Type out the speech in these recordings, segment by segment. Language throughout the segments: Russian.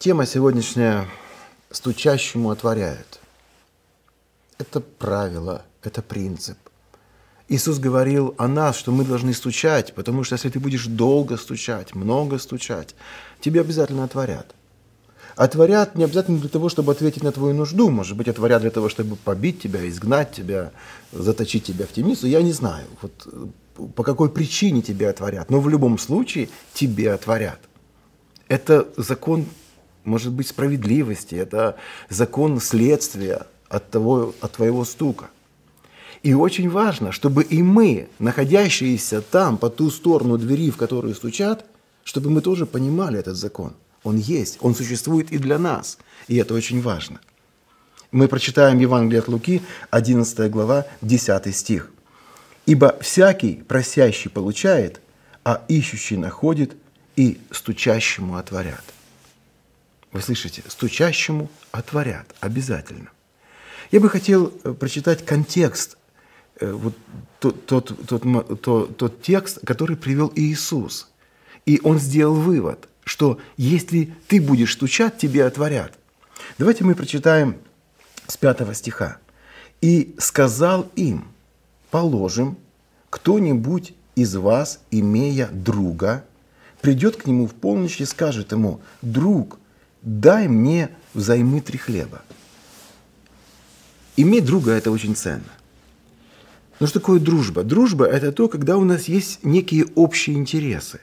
Тема сегодняшняя «Стучащему отворяют». Это правило, это принцип. Иисус говорил о нас, что мы должны стучать, потому что если ты будешь долго стучать, много стучать, тебе обязательно отворят. Отворят не обязательно для того, чтобы ответить на твою нужду, может быть, отворят для того, чтобы побить тебя, изгнать тебя, заточить тебя в темницу, я не знаю, вот э, по какой причине тебе отворят, но в любом случае тебе отворят. Это закон может быть справедливости, это закон следствия от, того, от твоего стука. И очень важно, чтобы и мы, находящиеся там, по ту сторону двери, в которую стучат, чтобы мы тоже понимали этот закон. Он есть, он существует и для нас. И это очень важно. Мы прочитаем Евангелие от Луки, 11 глава, 10 стих. «Ибо всякий просящий получает, а ищущий находит, и стучащему отворят». Вы слышите, стучащему отворят обязательно. Я бы хотел э, прочитать контекст, э, вот тот, тот, тот, тот, тот текст, который привел Иисус. И он сделал вывод, что если ты будешь стучать, тебе отворят. Давайте мы прочитаем с пятого стиха. «И сказал им, положим, кто-нибудь из вас, имея друга, придет к нему в полночь и скажет ему, «Друг, дай мне взаймы три хлеба. Иметь друга – это очень ценно. Но что такое дружба? Дружба – это то, когда у нас есть некие общие интересы.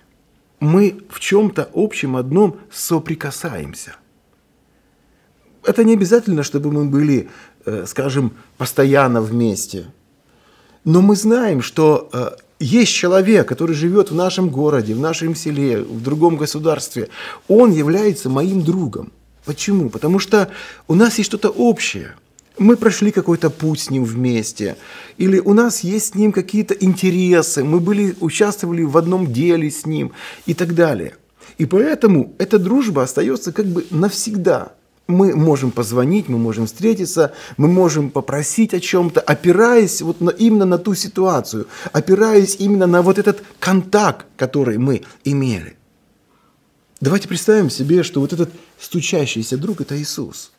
Мы в чем-то общем одном соприкасаемся. Это не обязательно, чтобы мы были, э, скажем, постоянно вместе. Но мы знаем, что э, есть человек, который живет в нашем городе, в нашем селе, в другом государстве, он является моим другом. Почему? Потому что у нас есть что-то общее. Мы прошли какой-то путь с ним вместе, или у нас есть с ним какие-то интересы, мы были, участвовали в одном деле с ним и так далее. И поэтому эта дружба остается как бы навсегда – мы можем позвонить, мы можем встретиться, мы можем попросить о чем-то, опираясь вот на, именно на ту ситуацию, опираясь именно на вот этот контакт, который мы имели. Давайте представим себе, что вот этот стучащийся друг – это Иисус.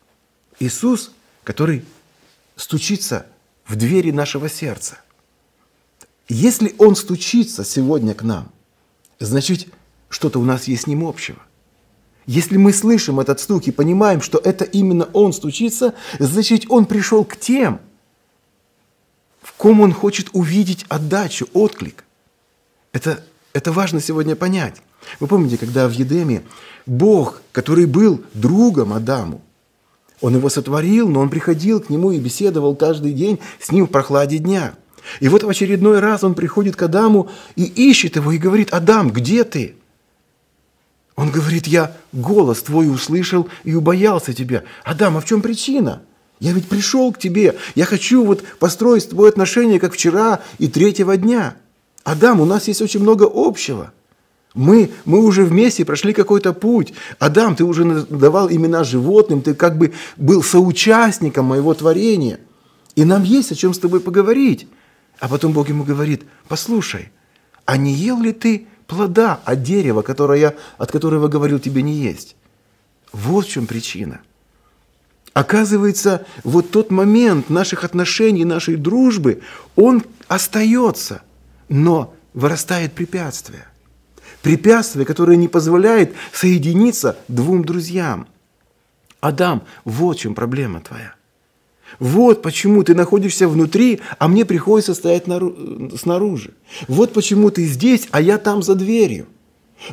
Иисус, который стучится в двери нашего сердца. Если Он стучится сегодня к нам, значит, что-то у нас есть с Ним общего. Если мы слышим этот стук и понимаем, что это именно Он стучится, значит, Он пришел к тем, в ком Он хочет увидеть отдачу, отклик. Это, это важно сегодня понять. Вы помните, когда в Едеме Бог, который был другом Адаму, он его сотворил, но он приходил к нему и беседовал каждый день с ним в прохладе дня. И вот в очередной раз он приходит к Адаму и ищет его и говорит, Адам, где ты? Он говорит, я голос твой услышал и убоялся тебя. Адам, а в чем причина? Я ведь пришел к тебе. Я хочу вот построить с тобой отношения, как вчера и третьего дня. Адам, у нас есть очень много общего. Мы, мы уже вместе прошли какой-то путь. Адам, ты уже давал имена животным, ты как бы был соучастником моего творения. И нам есть о чем с тобой поговорить. А потом Бог ему говорит, послушай, а не ел ли ты плода от дерева, которое, от которого говорил тебе не есть. Вот в чем причина. Оказывается, вот тот момент наших отношений, нашей дружбы, он остается, но вырастает препятствие. Препятствие, которое не позволяет соединиться двум друзьям. Адам, вот в чем проблема твоя. Вот почему ты находишься внутри, а мне приходится стоять снаружи. Вот почему ты здесь, а я там за дверью.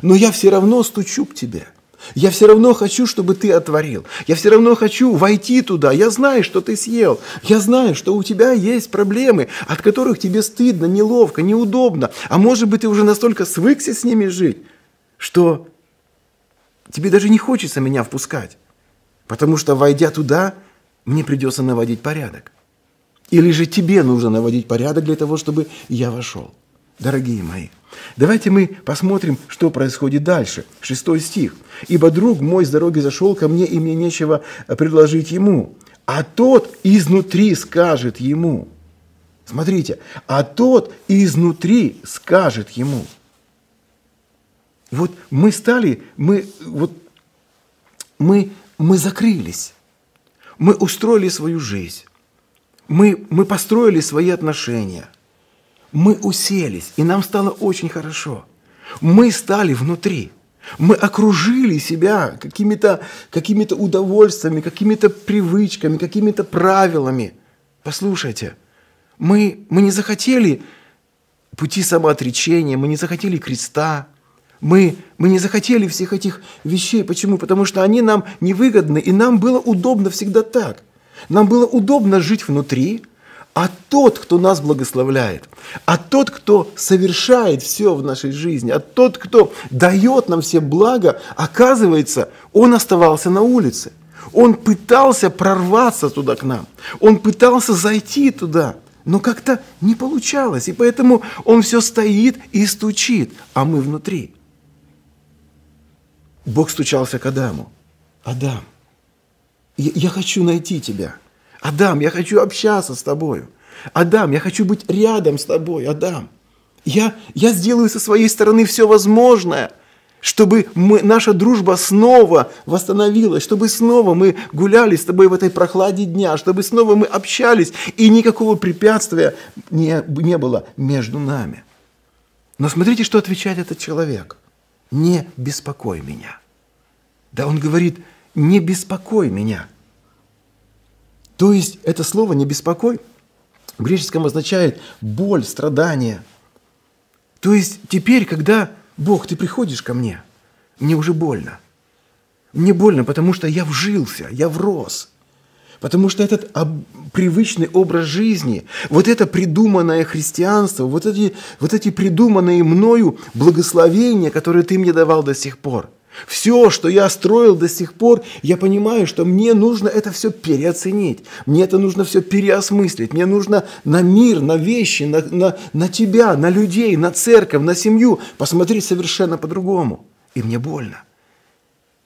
Но я все равно стучу к тебе. Я все равно хочу, чтобы ты отворил. Я все равно хочу войти туда. Я знаю, что ты съел. Я знаю, что у тебя есть проблемы, от которых тебе стыдно, неловко, неудобно. А может быть, ты уже настолько свыкся с ними жить, что тебе даже не хочется меня впускать. Потому что, войдя туда, мне придется наводить порядок. Или же тебе нужно наводить порядок для того, чтобы я вошел. Дорогие мои, давайте мы посмотрим, что происходит дальше. Шестой стих. «Ибо друг мой с дороги зашел ко мне, и мне нечего предложить ему. А тот изнутри скажет ему». Смотрите, «а тот изнутри скажет ему». Вот мы стали, мы вот мы, мы закрылись, мы устроили свою жизнь, мы, мы построили свои отношения, мы уселись, и нам стало очень хорошо. Мы стали внутри. Мы окружили себя какими-то какими удовольствиями, какими-то привычками, какими-то правилами. Послушайте, мы, мы не захотели пути самоотречения, мы не захотели креста, мы, мы не захотели всех этих вещей. Почему? Потому что они нам невыгодны, и нам было удобно всегда так. Нам было удобно жить внутри, а тот, кто нас благословляет, а тот, кто совершает все в нашей жизни, а тот, кто дает нам все блага, оказывается, он оставался на улице. Он пытался прорваться туда к нам. Он пытался зайти туда, но как-то не получалось. И поэтому он все стоит и стучит, а мы внутри. Бог стучался к Адаму. Адам, я, я хочу найти тебя. Адам, я хочу общаться с тобою. Адам, я хочу быть рядом с тобой, Адам. Я, я сделаю со своей стороны все возможное, чтобы мы, наша дружба снова восстановилась, чтобы снова мы гуляли с тобой в этой прохладе дня, чтобы снова мы общались, и никакого препятствия не, не было между нами. Но смотрите, что отвечает этот человек. Не беспокой меня. Да он говорит, не беспокой меня. То есть это слово «не беспокой» в греческом означает боль, страдание. То есть теперь, когда Бог, ты приходишь ко мне, мне уже больно. Мне больно, потому что я вжился, я врос. Потому что этот об, привычный образ жизни, вот это придуманное христианство, вот эти, вот эти придуманные мною благословения, которые ты мне давал до сих пор – все, что я строил до сих пор, я понимаю, что мне нужно это все переоценить. Мне это нужно все переосмыслить. Мне нужно на мир, на вещи, на, на, на тебя, на людей, на церковь, на семью посмотреть совершенно по-другому. И мне больно.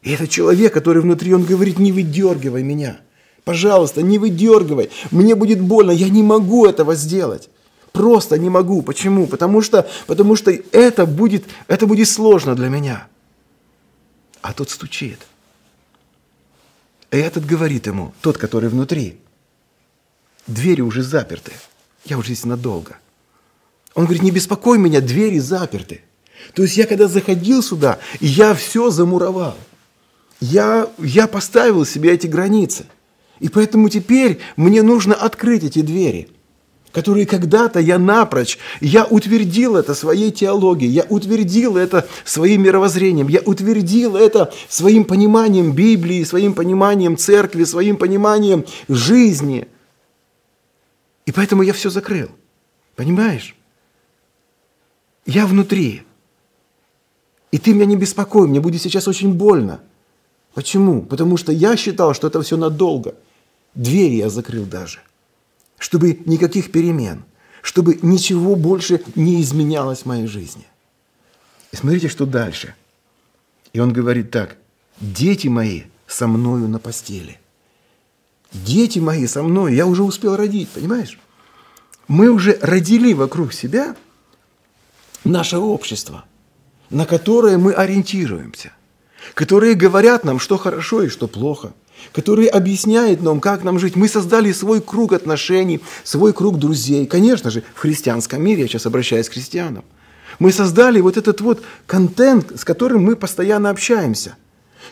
И этот человек, который внутри, он говорит, не выдергивай меня. Пожалуйста, не выдергивай. Мне будет больно, я не могу этого сделать. Просто не могу. Почему? Потому что, потому что это, будет, это будет сложно для меня а тот стучит. И этот говорит ему, тот, который внутри, двери уже заперты, я уже здесь надолго. Он говорит, не беспокой меня, двери заперты. То есть я когда заходил сюда, я все замуровал. Я, я поставил себе эти границы. И поэтому теперь мне нужно открыть эти двери – которые когда-то я напрочь, я утвердил это своей теологией, я утвердил это своим мировоззрением, я утвердил это своим пониманием Библии, своим пониманием церкви, своим пониманием жизни. И поэтому я все закрыл. Понимаешь? Я внутри. И ты меня не беспокой, мне будет сейчас очень больно. Почему? Потому что я считал, что это все надолго. Двери я закрыл даже чтобы никаких перемен, чтобы ничего больше не изменялось в моей жизни. И смотрите, что дальше. И он говорит так, дети мои со мною на постели. Дети мои со мной, я уже успел родить, понимаешь? Мы уже родили вокруг себя наше общество, на которое мы ориентируемся, которые говорят нам, что хорошо и что плохо – который объясняет нам, как нам жить. Мы создали свой круг отношений, свой круг друзей. Конечно же, в христианском мире, я сейчас обращаюсь к христианам, мы создали вот этот вот контент, с которым мы постоянно общаемся,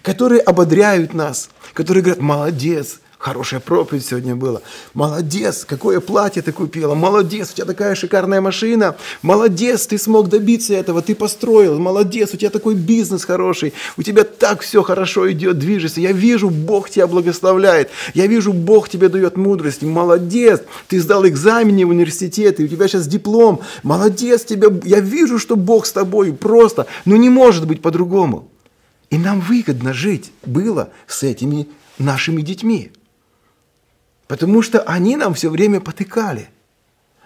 которые ободряют нас, которые говорят, молодец, Хорошая проповедь сегодня была. Молодец, какое платье ты купила. Молодец, у тебя такая шикарная машина. Молодец, ты смог добиться этого, ты построил. Молодец, у тебя такой бизнес хороший. У тебя так все хорошо идет, движется. Я вижу, Бог тебя благословляет. Я вижу, Бог тебе дает мудрость. Молодец, ты сдал экзамены в университет, у тебя сейчас диплом. Молодец, тебя, я вижу, что Бог с тобой просто. Но не может быть по-другому. И нам выгодно жить было с этими нашими детьми. Потому что они нам все время потыкали.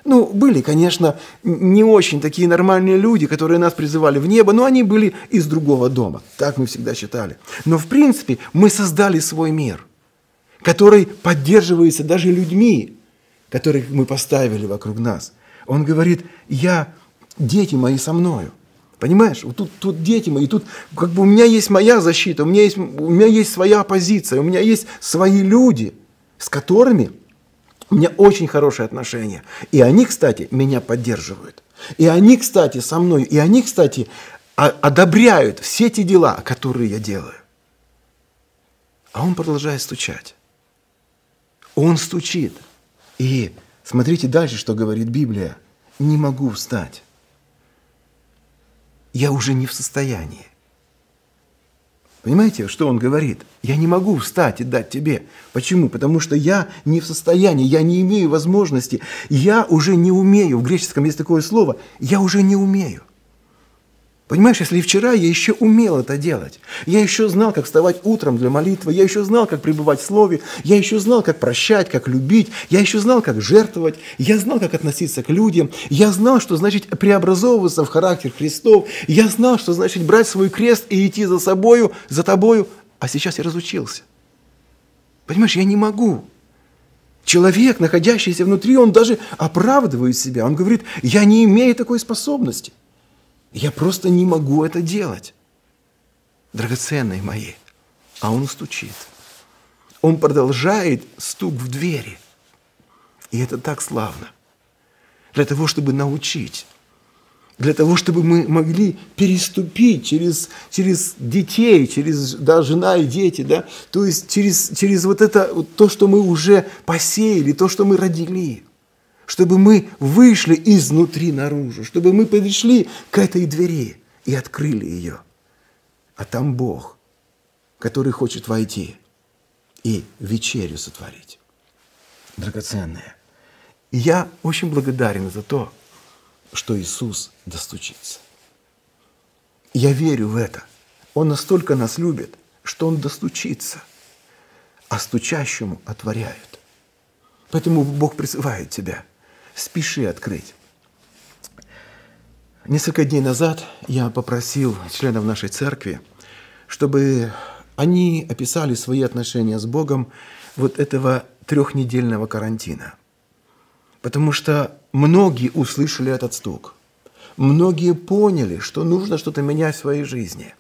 Ну, были, конечно, не очень такие нормальные люди, которые нас призывали в небо, но они были из другого дома. Так мы всегда считали. Но, в принципе, мы создали свой мир, который поддерживается даже людьми, которых мы поставили вокруг нас. Он говорит, я, дети мои со мною – Понимаешь? Вот тут, тут дети мои, тут как бы у меня есть моя защита, у меня есть, у меня есть своя позиция, у меня есть свои люди, с которыми у меня очень хорошие отношения. И они, кстати, меня поддерживают. И они, кстати, со мной, и они, кстати, одобряют все те дела, которые я делаю. А он продолжает стучать. Он стучит. И смотрите дальше, что говорит Библия. Не могу встать я уже не в состоянии. Понимаете, что он говорит? Я не могу встать и дать тебе. Почему? Потому что я не в состоянии, я не имею возможности, я уже не умею. В греческом есть такое слово, я уже не умею. Понимаешь, если вчера я еще умел это делать, я еще знал, как вставать утром для молитвы, я еще знал, как пребывать в Слове, я еще знал, как прощать, как любить, я еще знал, как жертвовать, я знал, как относиться к людям, я знал, что значит преобразовываться в характер Христов, я знал, что значит брать свой крест и идти за собою, за тобою, а сейчас я разучился. Понимаешь, я не могу. Человек, находящийся внутри, он даже оправдывает себя. Он говорит, я не имею такой способности. Я просто не могу это делать. Драгоценные мои. А он стучит. Он продолжает стук в двери. И это так славно. Для того, чтобы научить. Для того, чтобы мы могли переступить через, через детей, через да, жена и дети, да, то есть через, через вот это, вот то, что мы уже посеяли, то, что мы родили чтобы мы вышли изнутри наружу, чтобы мы подошли к этой двери и открыли ее. А там Бог, который хочет войти и вечерю сотворить. Драгоценное. Я очень благодарен за то, что Иисус достучится. Я верю в это. Он настолько нас любит, что Он достучится, а стучащему отворяют. Поэтому Бог призывает тебя – спеши открыть. Несколько дней назад я попросил членов нашей церкви, чтобы они описали свои отношения с Богом вот этого трехнедельного карантина. Потому что многие услышали этот стук. Многие поняли, что нужно что-то менять в своей жизни.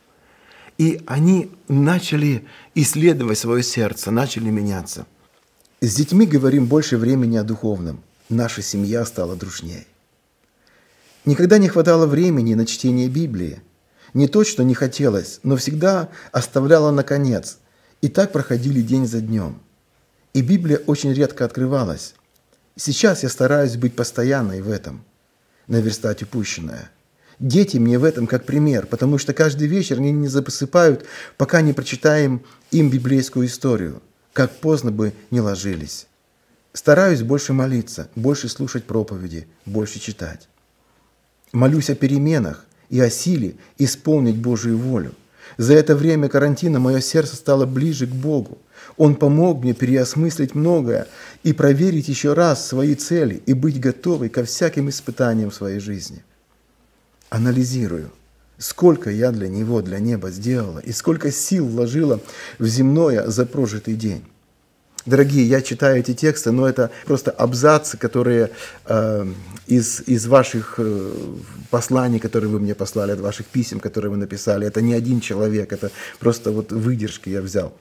И они начали исследовать свое сердце, начали меняться. С детьми говорим больше времени о духовном – наша семья стала дружнее. Никогда не хватало времени на чтение Библии. Не то, что не хотелось, но всегда оставляла наконец. И так проходили день за днем. И Библия очень редко открывалась. Сейчас я стараюсь быть постоянной в этом, наверстать упущенное. Дети мне в этом как пример, потому что каждый вечер они не засыпают, пока не прочитаем им библейскую историю, как поздно бы не ложились. Стараюсь больше молиться, больше слушать проповеди, больше читать. Молюсь о переменах и о силе исполнить Божию волю. За это время карантина мое сердце стало ближе к Богу. Он помог мне переосмыслить многое и проверить еще раз свои цели и быть готовой ко всяким испытаниям в своей жизни. Анализирую, сколько я для Него, для неба сделала и сколько сил вложила в земное за прожитый день. Дорогие, я читаю эти тексты, но это просто абзацы, которые э, из, из ваших э, посланий, которые вы мне послали, от ваших писем, которые вы написали. Это не один человек, это просто вот выдержки я взял.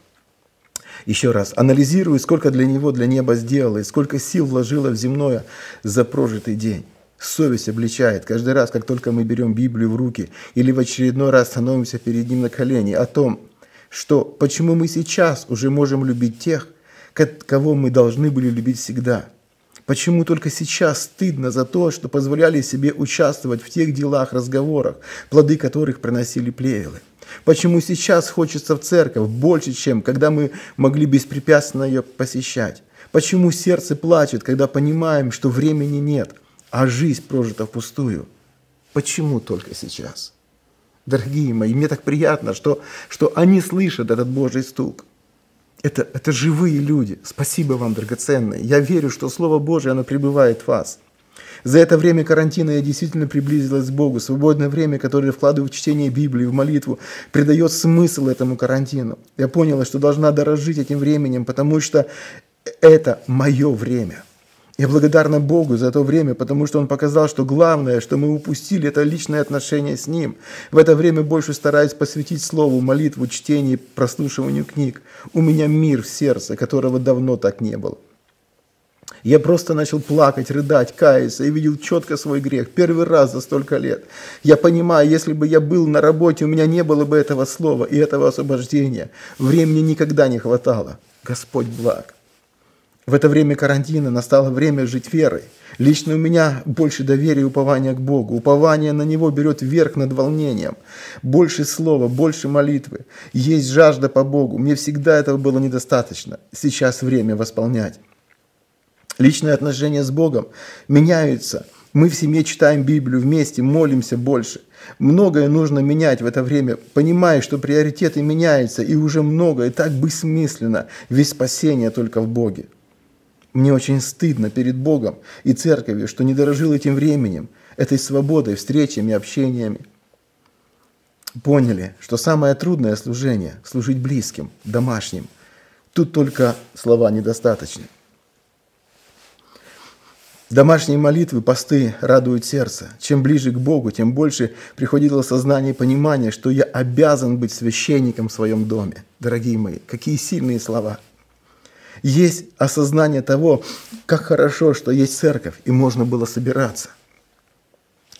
Еще раз, анализирую, сколько для него, для неба сделала, и сколько сил вложила в земное за прожитый день. Совесть обличает каждый раз, как только мы берем Библию в руки или в очередной раз становимся перед ним на колени, о том, что почему мы сейчас уже можем любить тех, кого мы должны были любить всегда. Почему только сейчас стыдно за то, что позволяли себе участвовать в тех делах, разговорах, плоды которых приносили плевелы? Почему сейчас хочется в церковь больше, чем когда мы могли беспрепятственно ее посещать? Почему сердце плачет, когда понимаем, что времени нет, а жизнь прожита впустую? Почему только сейчас? Дорогие мои, мне так приятно, что, что они слышат этот Божий стук. Это, это живые люди. Спасибо вам, драгоценные. Я верю, что Слово Божье, оно пребывает в вас. За это время карантина я действительно приблизилась к Богу. Свободное время, которое вкладываю в чтение Библии, в молитву, придает смысл этому карантину. Я поняла, что должна дорожить этим временем, потому что это мое время. Я благодарна Богу за то время, потому что Он показал, что главное, что мы упустили, это личное отношение с Ним. В это время больше стараюсь посвятить Слову, молитву, чтению, прослушиванию книг. У меня мир в сердце, которого давно так не было. Я просто начал плакать, рыдать, каяться и видел четко свой грех. Первый раз за столько лет. Я понимаю, если бы я был на работе, у меня не было бы этого слова и этого освобождения. Времени никогда не хватало. Господь благ. В это время карантина настало время жить верой. Лично у меня больше доверия и упования к Богу. Упование на Него берет верх над волнением. Больше слова, больше молитвы. Есть жажда по Богу. Мне всегда этого было недостаточно. Сейчас время восполнять. Личные отношения с Богом меняются. Мы в семье читаем Библию вместе, молимся больше. Многое нужно менять в это время, понимая, что приоритеты меняются, и уже многое так бессмысленно, ведь спасение только в Боге. Мне очень стыдно перед Богом и церковью, что не дорожил этим временем, этой свободой, встречами, общениями. Поняли, что самое трудное служение – служить близким, домашним. Тут только слова недостаточны. Домашние молитвы, посты радуют сердце. Чем ближе к Богу, тем больше приходило сознание и понимание, что я обязан быть священником в своем доме. Дорогие мои, какие сильные слова – есть осознание того, как хорошо, что есть церковь, и можно было собираться.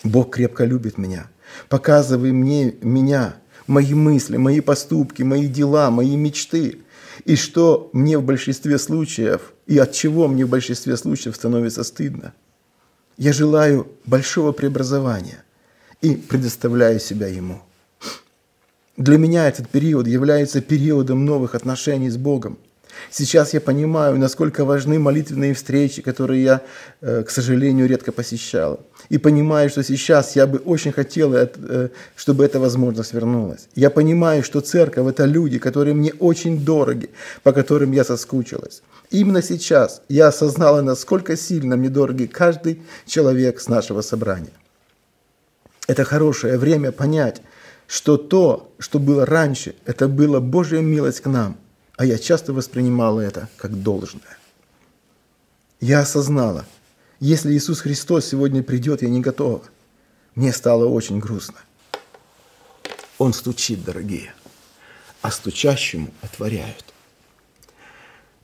Бог крепко любит меня. Показывай мне меня, мои мысли, мои поступки, мои дела, мои мечты. И что мне в большинстве случаев, и от чего мне в большинстве случаев становится стыдно. Я желаю большого преобразования и предоставляю себя Ему. Для меня этот период является периодом новых отношений с Богом – Сейчас я понимаю, насколько важны молитвенные встречи, которые я, э, к сожалению, редко посещал. И понимаю, что сейчас я бы очень хотел, э, чтобы эта возможность вернулась. Я понимаю, что церковь – это люди, которые мне очень дороги, по которым я соскучилась. Именно сейчас я осознала, насколько сильно мне дороги каждый человек с нашего собрания. Это хорошее время понять, что то, что было раньше, это была Божья милость к нам – а я часто воспринимала это как должное. Я осознала, если Иисус Христос сегодня придет, я не готова. Мне стало очень грустно. Он стучит, дорогие, а стучащему отворяют.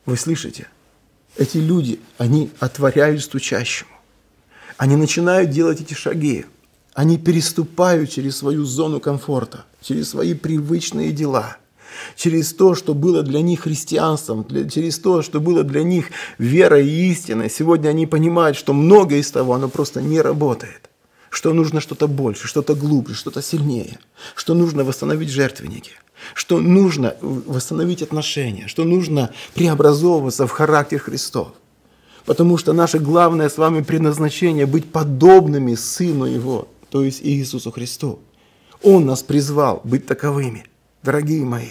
Вы слышите? Эти люди, они отворяют стучащему. Они начинают делать эти шаги. Они переступают через свою зону комфорта, через свои привычные дела – через то, что было для них христианством, через то, что было для них верой и истиной. Сегодня они понимают, что многое из того, оно просто не работает. Что нужно что-то больше, что-то глубже, что-то сильнее. Что нужно восстановить жертвенники. Что нужно восстановить отношения. Что нужно преобразовываться в характер Христов. Потому что наше главное с вами предназначение быть подобными Сыну Его, то есть Иисусу Христу. Он нас призвал быть таковыми, дорогие мои.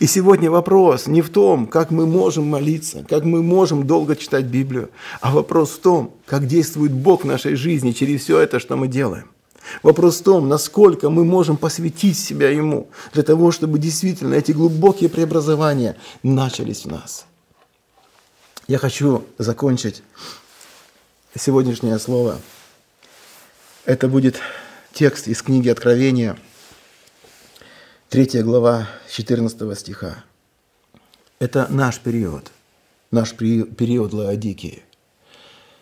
И сегодня вопрос не в том, как мы можем молиться, как мы можем долго читать Библию, а вопрос в том, как действует Бог в нашей жизни через все это, что мы делаем. Вопрос в том, насколько мы можем посвятить себя Ему для того, чтобы действительно эти глубокие преобразования начались в нас. Я хочу закончить сегодняшнее слово. Это будет текст из книги Откровения – 3 глава 14 стиха. Это наш период, наш период Лаодикии.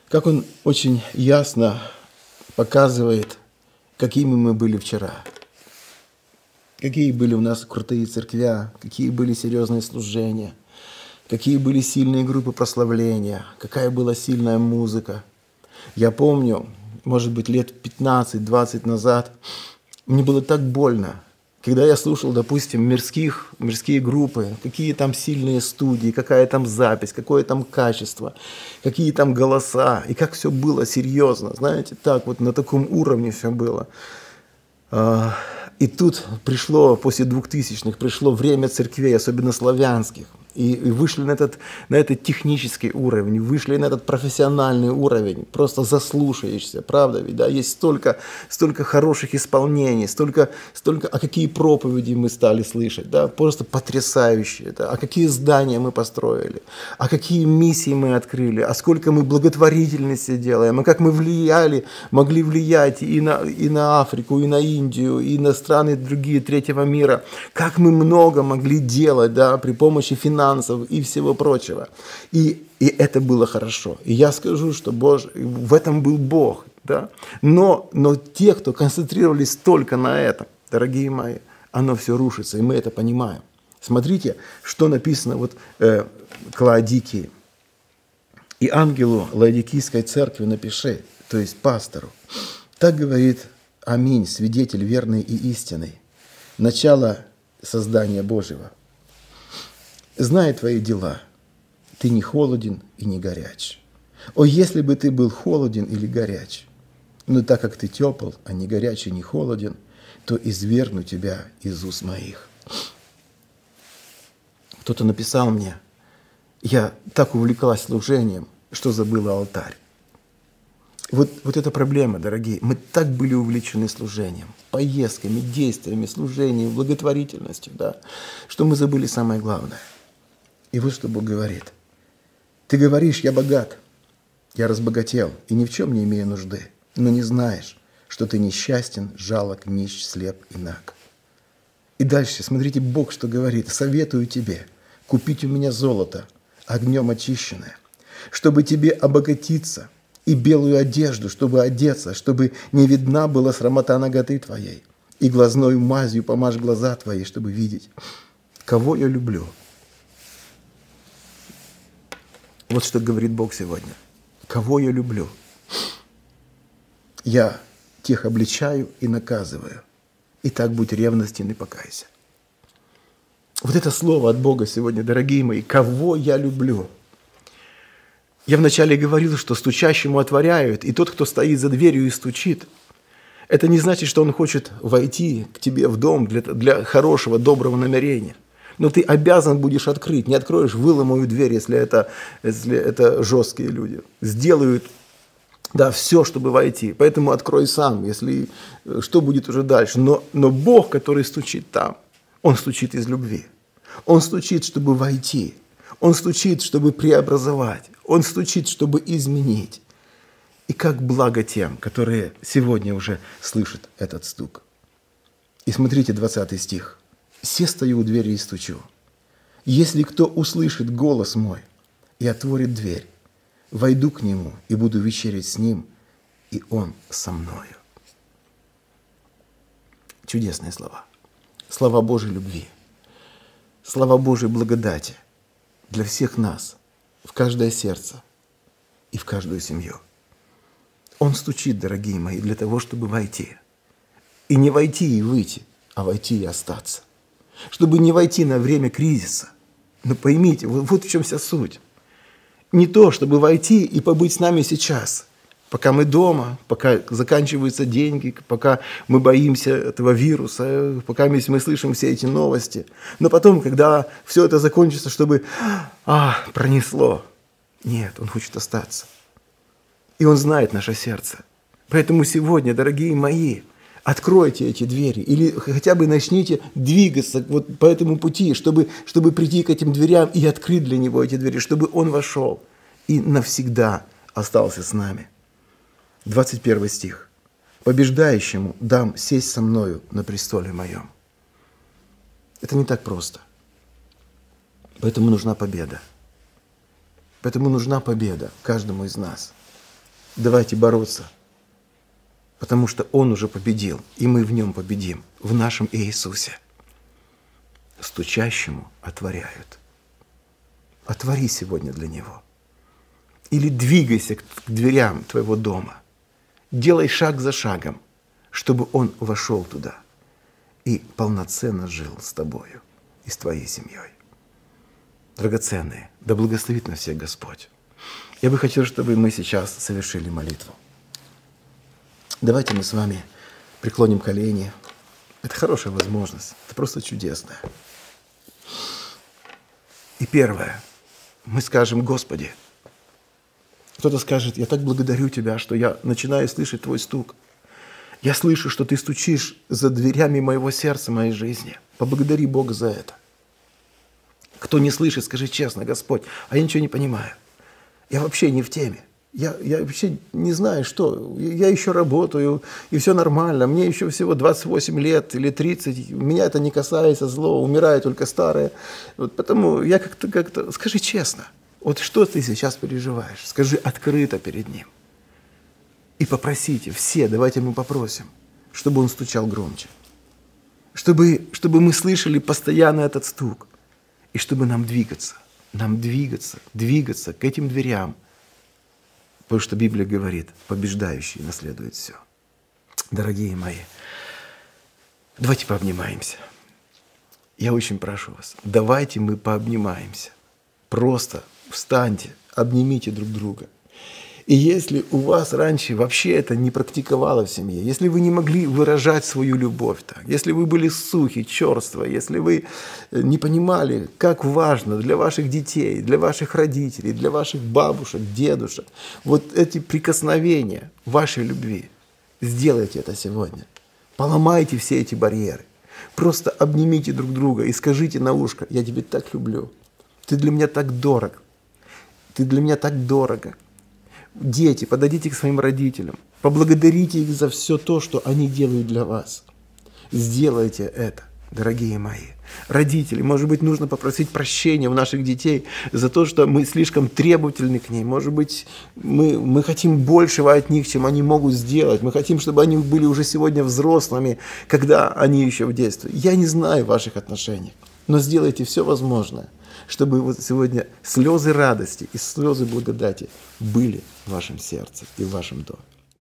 Как он очень ясно показывает, какими мы были вчера. Какие были у нас крутые церквя, какие были серьезные служения, какие были сильные группы прославления, какая была сильная музыка. Я помню, может быть, лет 15-20 назад, мне было так больно, когда я слушал, допустим, мирских, мирские группы, какие там сильные студии, какая там запись, какое там качество, какие там голоса, и как все было серьезно, знаете, так вот на таком уровне все было. А, и тут пришло, после двухтысячных, пришло время церквей, особенно славянских. И, вышли на этот, на этот технический уровень, вышли на этот профессиональный уровень, просто заслушаешься, правда ведь, да, есть столько, столько хороших исполнений, столько, столько, а какие проповеди мы стали слышать, да, просто потрясающие, да, а какие здания мы построили, а какие миссии мы открыли, а сколько мы благотворительности делаем, а как мы влияли, могли влиять и на, и на Африку, и на Индию, и на страны другие третьего мира, как мы много могли делать, да, при помощи финансов и всего прочего. И, и это было хорошо. И я скажу, что Боже, в этом был Бог. Да? Но, но те, кто концентрировались только на этом, дорогие мои, оно все рушится, и мы это понимаем. Смотрите, что написано вот э, к. «И ангелу Лаодикийской церкви напиши, то есть пастору, так говорит Аминь, свидетель верный и истинный, начало создания Божьего зная твои дела, ты не холоден и не горяч. О, если бы ты был холоден или горяч, но так как ты тепл, а не горячий, не холоден, то извергну тебя из уст моих. Кто-то написал мне, я так увлеклась служением, что забыла алтарь. Вот, вот эта проблема, дорогие. Мы так были увлечены служением, поездками, действиями, служением, благотворительностью, да, что мы забыли самое главное – и вот что Бог говорит. Ты говоришь, я богат, я разбогател и ни в чем не имею нужды, но не знаешь, что ты несчастен, жалок, нищ, слеп и наг. И дальше, смотрите, Бог что говорит. Советую тебе купить у меня золото, огнем очищенное, чтобы тебе обогатиться, и белую одежду, чтобы одеться, чтобы не видна была срамота ноготы твоей, и глазной мазью помажь глаза твои, чтобы видеть, кого я люблю – вот что говорит Бог сегодня. Кого я люблю? Я тех обличаю и наказываю. И так будь ревностен и покайся. Вот это слово от Бога сегодня, дорогие мои, кого я люблю? Я вначале говорил, что стучащему отворяют, и тот, кто стоит за дверью и стучит, это не значит, что он хочет войти к тебе в дом для, для хорошего, доброго намерения но ты обязан будешь открыть. Не откроешь, выломаю дверь, если это, если это жесткие люди. Сделают да, все, чтобы войти. Поэтому открой сам, если что будет уже дальше. Но, но Бог, который стучит там, Он стучит из любви. Он стучит, чтобы войти. Он стучит, чтобы преобразовать. Он стучит, чтобы изменить. И как благо тем, которые сегодня уже слышат этот стук. И смотрите 20 стих. Все стою у двери и стучу. Если кто услышит голос мой и отворит дверь, войду к нему и буду вечерить с ним, и он со мною. Чудесные слова. Слова Божьей любви. Слова Божьей благодати для всех нас, в каждое сердце и в каждую семью. Он стучит, дорогие мои, для того, чтобы войти. И не войти и выйти, а войти и остаться чтобы не войти на время кризиса. Но поймите, вот, вот в чем вся суть. Не то, чтобы войти и побыть с нами сейчас, пока мы дома, пока заканчиваются деньги, пока мы боимся этого вируса, пока мы слышим все эти новости. Но потом, когда все это закончится, чтобы а, пронесло. Нет, он хочет остаться. И он знает наше сердце. Поэтому сегодня, дорогие мои, откройте эти двери или хотя бы начните двигаться вот по этому пути, чтобы, чтобы прийти к этим дверям и открыть для него эти двери, чтобы он вошел и навсегда остался с нами. 21 стих. «Побеждающему дам сесть со мною на престоле моем». Это не так просто. Поэтому нужна победа. Поэтому нужна победа каждому из нас. Давайте бороться – потому что Он уже победил, и мы в Нем победим, в нашем Иисусе. Стучащему отворяют. Отвори сегодня для Него. Или двигайся к дверям твоего дома. Делай шаг за шагом, чтобы Он вошел туда и полноценно жил с тобою и с твоей семьей. Драгоценные, да благословит на всех Господь. Я бы хотел, чтобы мы сейчас совершили молитву. Давайте мы с вами преклоним колени. Это хорошая возможность. Это просто чудесная. И первое, мы скажем, Господи, кто-то скажет, я так благодарю Тебя, что я начинаю слышать Твой стук. Я слышу, что Ты стучишь за дверями моего сердца, моей жизни. Поблагодари Бога за это. Кто не слышит, скажи честно, Господь, а я ничего не понимаю. Я вообще не в теме. Я, я вообще не знаю, что. Я еще работаю, и все нормально. Мне еще всего 28 лет или 30. Меня это не касается зло, умирает только старое. Вот потому я как-то, как-то... Скажи честно, вот что ты сейчас переживаешь? Скажи открыто перед ним. И попросите, все, давайте мы попросим, чтобы он стучал громче. Чтобы, чтобы мы слышали постоянно этот стук. И чтобы нам двигаться, нам двигаться, двигаться к этим дверям – Потому что Библия говорит, побеждающий наследует все. Дорогие мои, давайте пообнимаемся. Я очень прошу вас, давайте мы пообнимаемся. Просто встаньте, обнимите друг друга. И если у вас раньше вообще это не практиковало в семье, если вы не могли выражать свою любовь так, если вы были сухи, черство, если вы э, не понимали, как важно для ваших детей, для ваших родителей, для ваших бабушек, дедушек, вот эти прикосновения вашей любви, сделайте это сегодня. Поломайте все эти барьеры. Просто обнимите друг друга и скажите на ушко, я тебя так люблю. Ты для меня так дорог. Ты для меня так дорого. Дети, подойдите к своим родителям, поблагодарите их за все то, что они делают для вас. Сделайте это, дорогие мои. Родители, может быть, нужно попросить прощения у наших детей за то, что мы слишком требовательны к ним. Может быть, мы, мы хотим большего от них, чем они могут сделать. Мы хотим, чтобы они были уже сегодня взрослыми, когда они еще в детстве. Я не знаю ваших отношений, но сделайте все возможное, чтобы вот сегодня слезы радости и слезы благодати были в вашем сердце и в вашем доме.